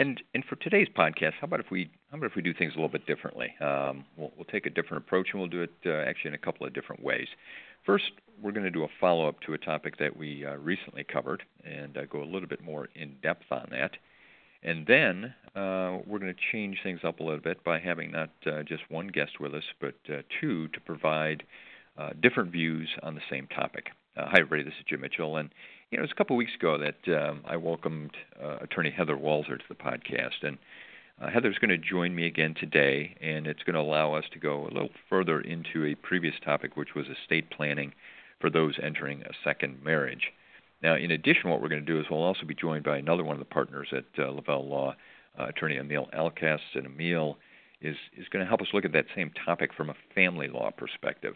And for today's podcast, how about if we do things a little bit differently? Um, we'll, take a different approach, and we'll do it uh, actually in a couple of different ways. First, we're going to do a follow up to a topic that we uh, recently covered and uh, go a little bit more in depth on that. And then we're going to change things up a little bit by having not just one guest with us, but two to provide different views on the same topic. hi, everybody. This is Jim Mitchell, and you know, it was a couple of weeks ago that um, I welcomed Attorney Heather Walser to the podcast, and uh, Heather's going to join me again today, and it's going to allow us to go a little further into a previous topic, which was estate planning for those entering a second marriage. Now, in addition, what we're going to do is we'll also be joined by another one of the partners at uh, Lavelle Law, uh, attorney Amil Alkass, and Amil is is going to help us look at that same topic from a family law perspective.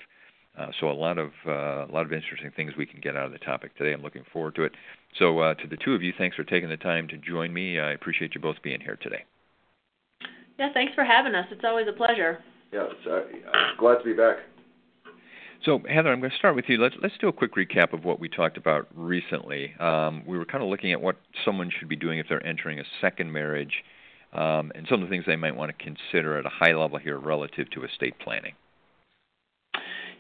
Uh, so a lot of uh, a lot of interesting things we can get out of the topic today. I'm looking forward to it. So uh, to the two of you, thanks for taking the time to join me. I appreciate you both being here today. Yeah, thanks for having us. It's always a pleasure. Yeah, it's, uh, I'm glad to be back. So, Heather, I'm going to start with you. Let's let's do a quick recap of what we talked about recently. Um, we were kind of looking at what someone should be doing if they're entering a second marriage, um, and some of the things they might want to consider at a high level here relative to estate planning.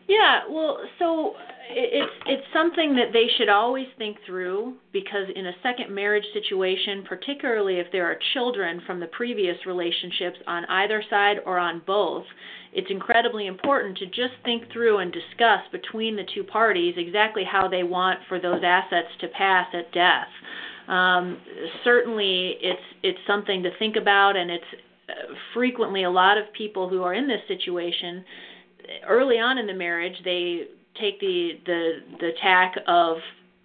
Yeah, well, so it's it's something that they should always think through because in a second marriage situation, particularly if there are children from the previous relationships on either side or on both, it's incredibly important to just think through and discuss between the two parties exactly how they want for those assets to pass at death. Um, certainly, it's it's something to think about, and it's uh, frequently a lot of people who are in this situation early on in the marriage they take the the the tack of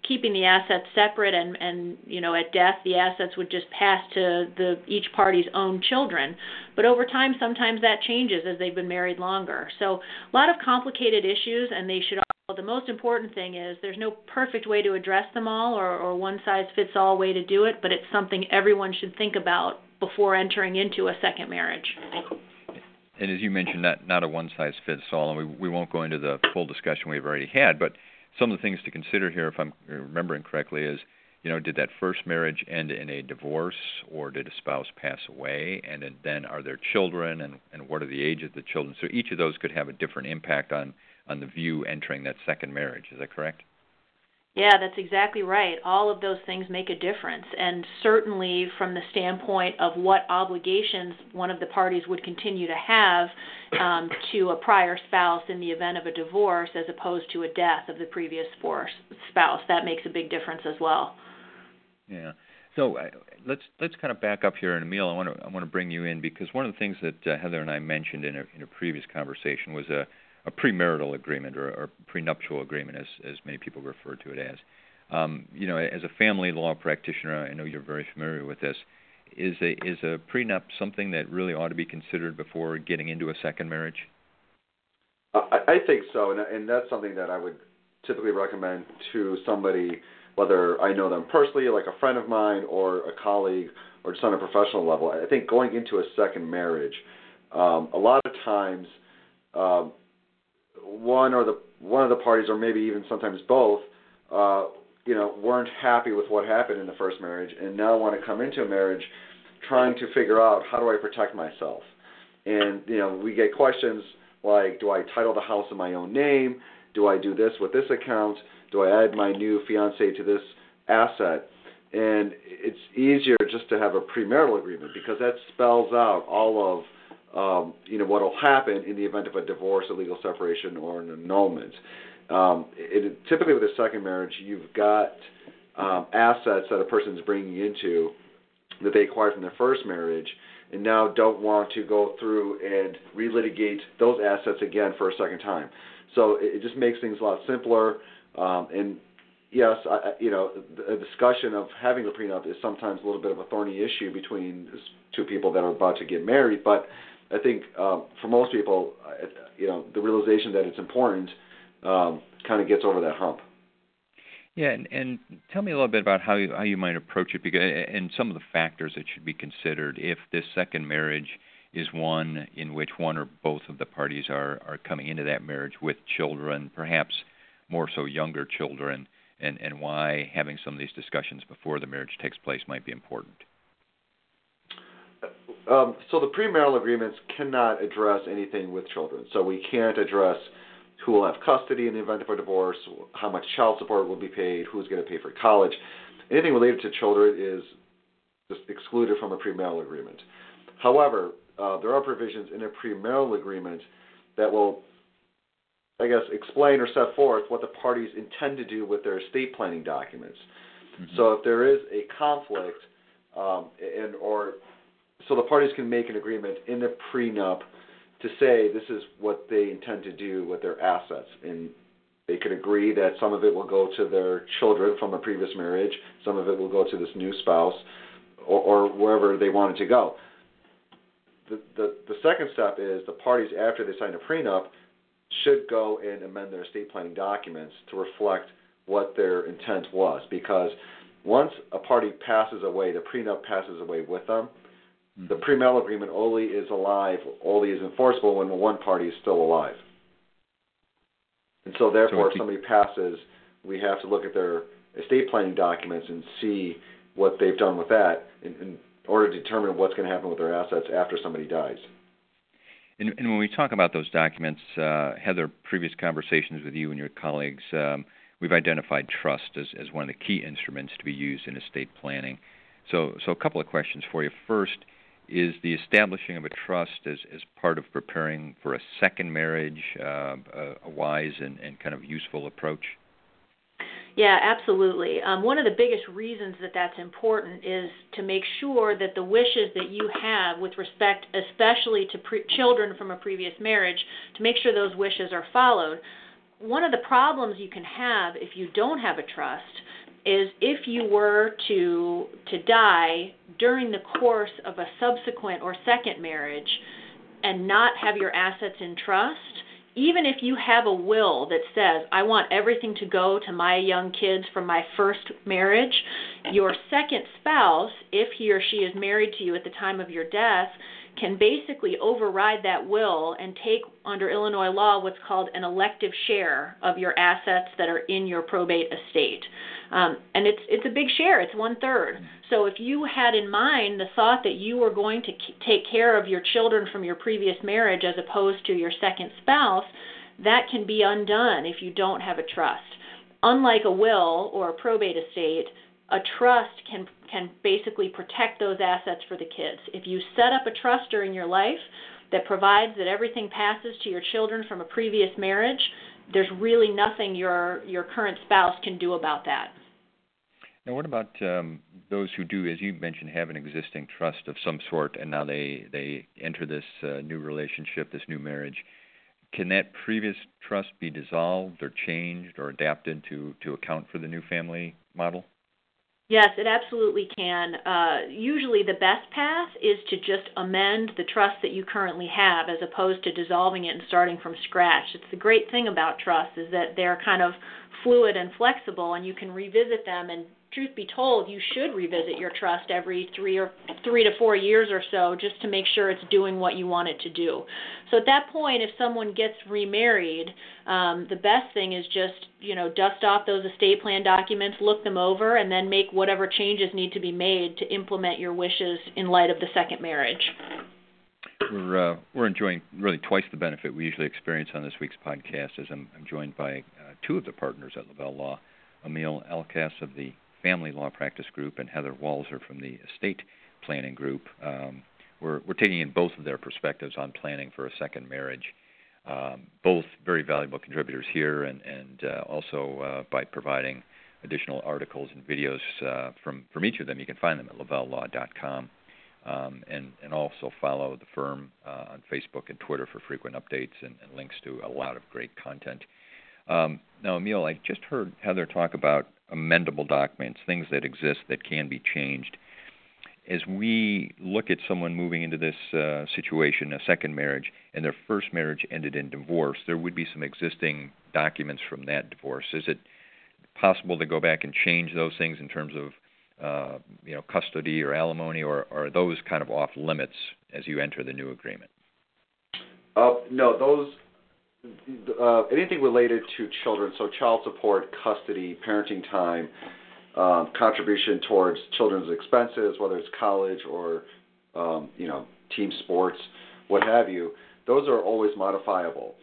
keeping the assets separate and and you know at death the assets would just pass to the each party's own children. But over time sometimes that changes as they've been married longer. So a lot of complicated issues and they should all the most important thing is there's no perfect way to address them all or, or one size fits all way to do it but it's something everyone should think about before entering into a second marriage and as you mentioned, not not a one size fits all, and we we won't go into the full discussion we've already had, but some of the things to consider here, if I'm remembering correctly, is you know, did that first marriage end in a divorce, or did a spouse pass away, and then are there children, and and what are the age of the children? So each of those could have a different impact on on the view entering that second marriage. Is that correct? Yeah, that's exactly right. All of those things make a difference. And certainly, from the standpoint of what obligations one of the parties would continue to have um, to a prior spouse in the event of a divorce as opposed to a death of the previous spouse, that makes a big difference as well. Yeah. So uh, let's let's kind of back up here, and Amil, I want to I want to bring you in because one of the things that uh, Heather and I mentioned in a in a previous conversation was a a premarital agreement or, or prenuptial agreement, as as many people refer to it as. Um, you know, as a family law practitioner, I know you're very familiar with this. Is a is a prenup something that really ought to be considered before getting into a second marriage? I, I think so, and, and that's something that I would typically recommend to somebody, whether I know them personally, like a friend of mine, or a colleague, or just on a professional level. I think going into a second marriage, um, a lot of times um, one or the one of the parties, or maybe even sometimes both, uh, you know, weren't happy with what happened in the first marriage, and now want to come into a marriage trying to figure out how do I protect myself. And you know, we get questions like, do I title the house in my own name? Do I do this with this account? Do I add my new fiance to this asset? And it's easier just to have a premarital agreement because that spells out all of um, you know what will happen in the event of a divorce, a legal separation, or an annulment. Um, it, typically, with a second marriage, you've got um, assets that a person is bringing into that they acquired from their first marriage, and now don't want to go through and relitigate those assets again for a second time. So it, it just makes things a lot simpler. Um, and yes, I, you know, a discussion of having a prenup is sometimes a little bit of a thorny issue between two people that are about to get married, but I think um, for most people, you know, the realization that it's important um, kind of gets over that hump. Yeah, and, and tell me a little bit about how you, how you might approach it, because and some of the factors that should be considered if this second marriage is one in which one or both of the parties are are coming into that marriage with children, perhaps more so younger children, and and why having some of these discussions before the marriage takes place might be important. Um, so the premarital agreements cannot address anything with children. So we can't address who will have custody in the event of a divorce, how much child support will be paid, who's going to pay for college. Anything related to children is just excluded from a premarital agreement. However, uh, there are provisions in a premarital agreement that will, I guess, explain or set forth what the parties intend to do with their estate planning documents. Mm-hmm. So if there is a conflict, um, and or so the parties can make an agreement in the prenup to say this is what they intend to do with their assets, and they could agree that some of it will go to their children from a previous marriage, some of it will go to this new spouse, or, or wherever they want it to go. The, the, the second step is the parties, after they sign a prenup, should go and amend their estate planning documents to reflect what their intent was. Because once a party passes away, the prenup passes away with them, the premarital agreement only is alive, only is enforceable when one party is still alive. And so, therefore, so if somebody passes, we have to look at their estate planning documents and see what they've done with that in, in order to determine what's going to happen with their assets after somebody dies. And, and when we talk about those documents, uh, Heather, previous conversations with you and your colleagues, um, we've identified trust as, as one of the key instruments to be used in estate planning. So, so a couple of questions for you. First, is the establishing of a trust as, as part of preparing for a second marriage uh, a, a, wise and, and kind of useful approach? Yeah, absolutely. Um, one of the biggest reasons that that's important is to make sure that the wishes that you have with respect, especially to pre- children from a previous marriage, to make sure those wishes are followed. One of the problems you can have if you don't have a trust is if you were to to die during the course of a subsequent or second marriage and not have your assets in trust, even if you have a will that says I want everything to go to my young kids from my first marriage, your second spouse, if he or she is married to you at the time of your death, can basically override that will and take under Illinois law what's called an elective share of your assets that are in your probate estate. Um, and it's it's a big share. It's one third. So if you had in mind the thought that you were going to k- take care of your children from your previous marriage as opposed to your second spouse, that can be undone if you don't have a trust. Unlike a will or a probate estate, a trust can can basically protect those assets for the kids. If you set up a trust during your life that provides that everything passes to your children from a previous marriage, there's really nothing your your current spouse can do about that. Now, what about um, those who do, as you mentioned, have an existing trust of some sort, and now they they enter this uh, new relationship, this new marriage? Can that previous trust be dissolved or changed or adapted to to account for the new family model? Yes, it absolutely can. Uh, usually, the best path is to just amend the trust that you currently have, as opposed to dissolving it and starting from scratch. It's the great thing about trusts is that they're kind of fluid and flexible, and you can revisit them and truth be told, you should revisit your trust every three or three to four years or so just to make sure it's doing what you want it to do. So at that point, if someone gets remarried, um, the best thing is just you know dust off those estate plan documents, look them over, and then make whatever changes need to be made to implement your wishes in light of the second marriage. We're uh, we're enjoying really twice the benefit we usually experience on this week's podcast, as I'm, I'm joined by uh, two of the partners at Lavelle Law, Amil Alkass of the Family Law Practice Group and Heather Walser from the Estate Planning Group. Um, we're, we're taking in both of their perspectives on planning for a second marriage. Um, both very valuable contributors here, and, and uh, also uh, by providing additional articles and videos uh, from, from each of them. You can find them at lavellelaw.com. Um, and, and also follow the firm uh, on Facebook and Twitter for frequent updates and, and links to a lot of great content. Um, now, Amil, I just heard Heather talk about amendable documents, things that exist that can be changed. as we look at someone moving into this uh, situation, a second marriage, and their first marriage ended in divorce, there would be some existing documents from that divorce. Is it possible to go back and change those things in terms of uh, you know custody or alimony, or, or are those kind of off limits as you enter the new agreement? Uh, no, those uh, anything related to children, so child support, custody, parenting time, um, contribution towards children's expenses, whether it's college or um, you know team sports, what have you. Those are always modifiable.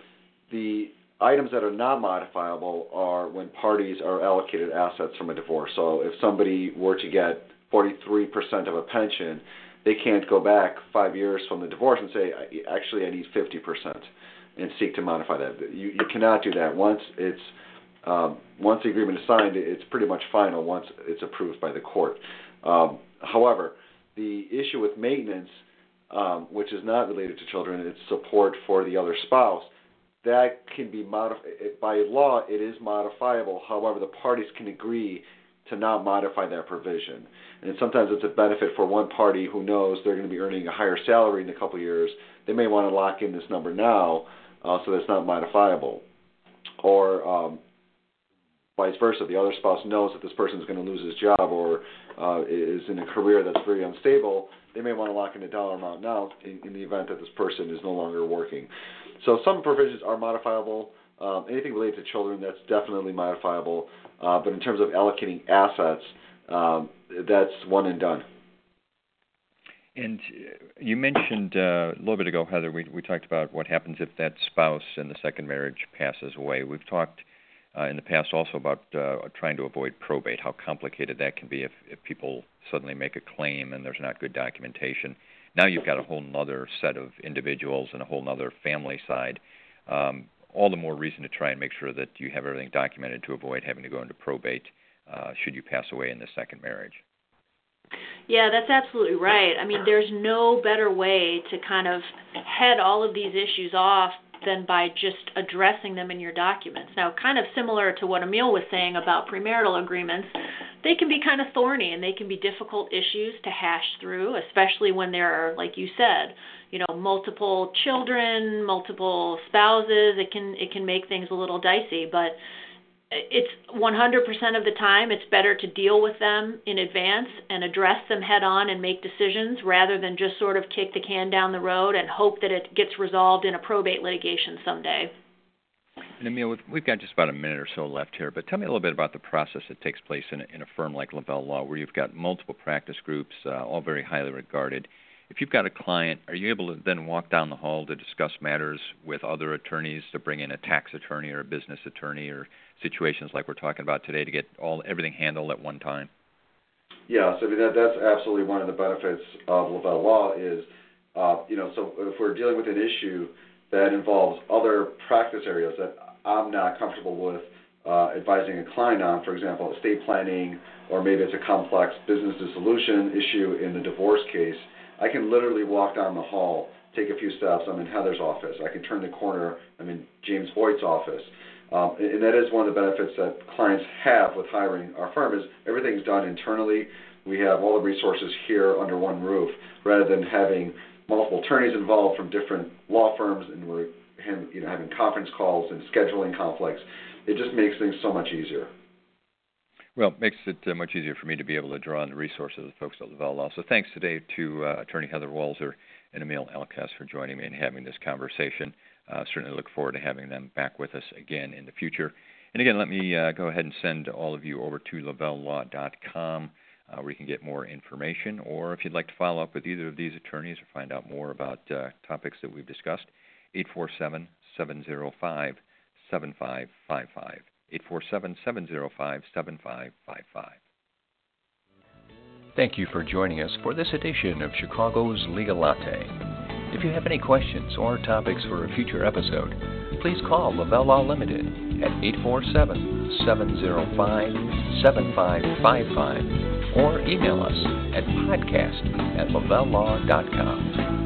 The items that are not modifiable are when parties are allocated assets from a divorce. So if somebody were to get 43% of a pension, they can't go back five years from the divorce and say, actually, I need 50% and seek to modify that. You, you cannot do that. Once it's um, once the agreement is signed, it's pretty much final once it's approved by the court. Um, however, the issue with maintenance, um, which is not related to children, it's support for the other spouse. That can be modified by law. It is modifiable. However, the parties can agree to not modify that provision. And sometimes it's a benefit for one party who knows they're going to be earning a higher salary in a couple of years. They may want to lock in this number now uh, so that's not modifiable. Or um, vice versa, the other spouse knows that this person is going to lose his job or uh, is in a career that's very unstable. They may want to lock in a dollar amount now in, in the event that this person is no longer working. So some provisions are modifiable. Um, anything related to children, that's definitely modifiable. Uh, but in terms of allocating assets, um, that's one and done. And uh, you mentioned uh, a little bit ago, Heather, we, we talked about what happens if that spouse in the second marriage passes away. We've talked uh, in the past also about uh, trying to avoid probate, how complicated that can be if, if people suddenly make a claim and there's not good documentation. Now you've got a whole other set of individuals and a whole other family side. Um, all the more reason to try and make sure that you have everything documented to avoid having to go into probate uh, should you pass away in the second marriage. Yeah, that's absolutely right. I mean, there's no better way to kind of head all of these issues off than by just addressing them in your documents. Now, kind of similar to what Amil was saying about premarital agreements, they can be kind of thorny and they can be difficult issues to hash through, especially when there are, like you said, you know, multiple children, multiple spouses. It can it can make things a little dicey, but it's 100% of the time it's better to deal with them in advance and address them head on and make decisions rather than just sort of kick the can down the road and hope that it gets resolved in a probate litigation someday. And Amil, we've, got just about a minute or so left here, but tell me a little bit about the process that takes place in a, in a firm like Lavelle Law, where you've got multiple practice groups, uh, all very highly regarded. If you've got a client, are you able to then walk down the hall to discuss matters with other attorneys, to bring in a tax attorney or a business attorney, or situations like we're talking about today to get all everything handled at one time? Yes, I mean that that's absolutely one of the benefits of Lavelle Law is, uh, you know, so if we're dealing with an issue that involves other practice areas that I'm not comfortable with uh, advising a client on, for example, estate planning, or maybe it's a complex business dissolution issue in the divorce case, I can literally walk down the hall, take a few steps, I'm in Heather's office. I can turn the corner, I'm in James Voigt's office. Um, and that is one of the benefits that clients have with hiring our firm is everything's done internally. We have all the resources here under one roof rather than having multiple attorneys involved from different law firms and we're you know, having conference calls and scheduling conflicts. It just makes things so much easier. Well, it makes it uh, much easier for me to be able to draw on the resources of folks at Lavelle Law. So thanks today to uh, Attorney Heather Walser and Amil Alkass for joining me and having this conversation. Uh, certainly look forward to having them back with us again in the future. And again, let me uh, go ahead and send all of you over to lavellelaw.com uh, where you can get more information. Or if you'd like to follow up with either of these attorneys or find out more about topics that we've discussed, 847 705 7555. 847 705 7555. Thank you for joining us for this edition of Chicago's Legal Latte. If you have any questions or topics for a future episode, please call Lavelle Law Limited at 847 705 7555 or email us at podcast at lavellelaw.com.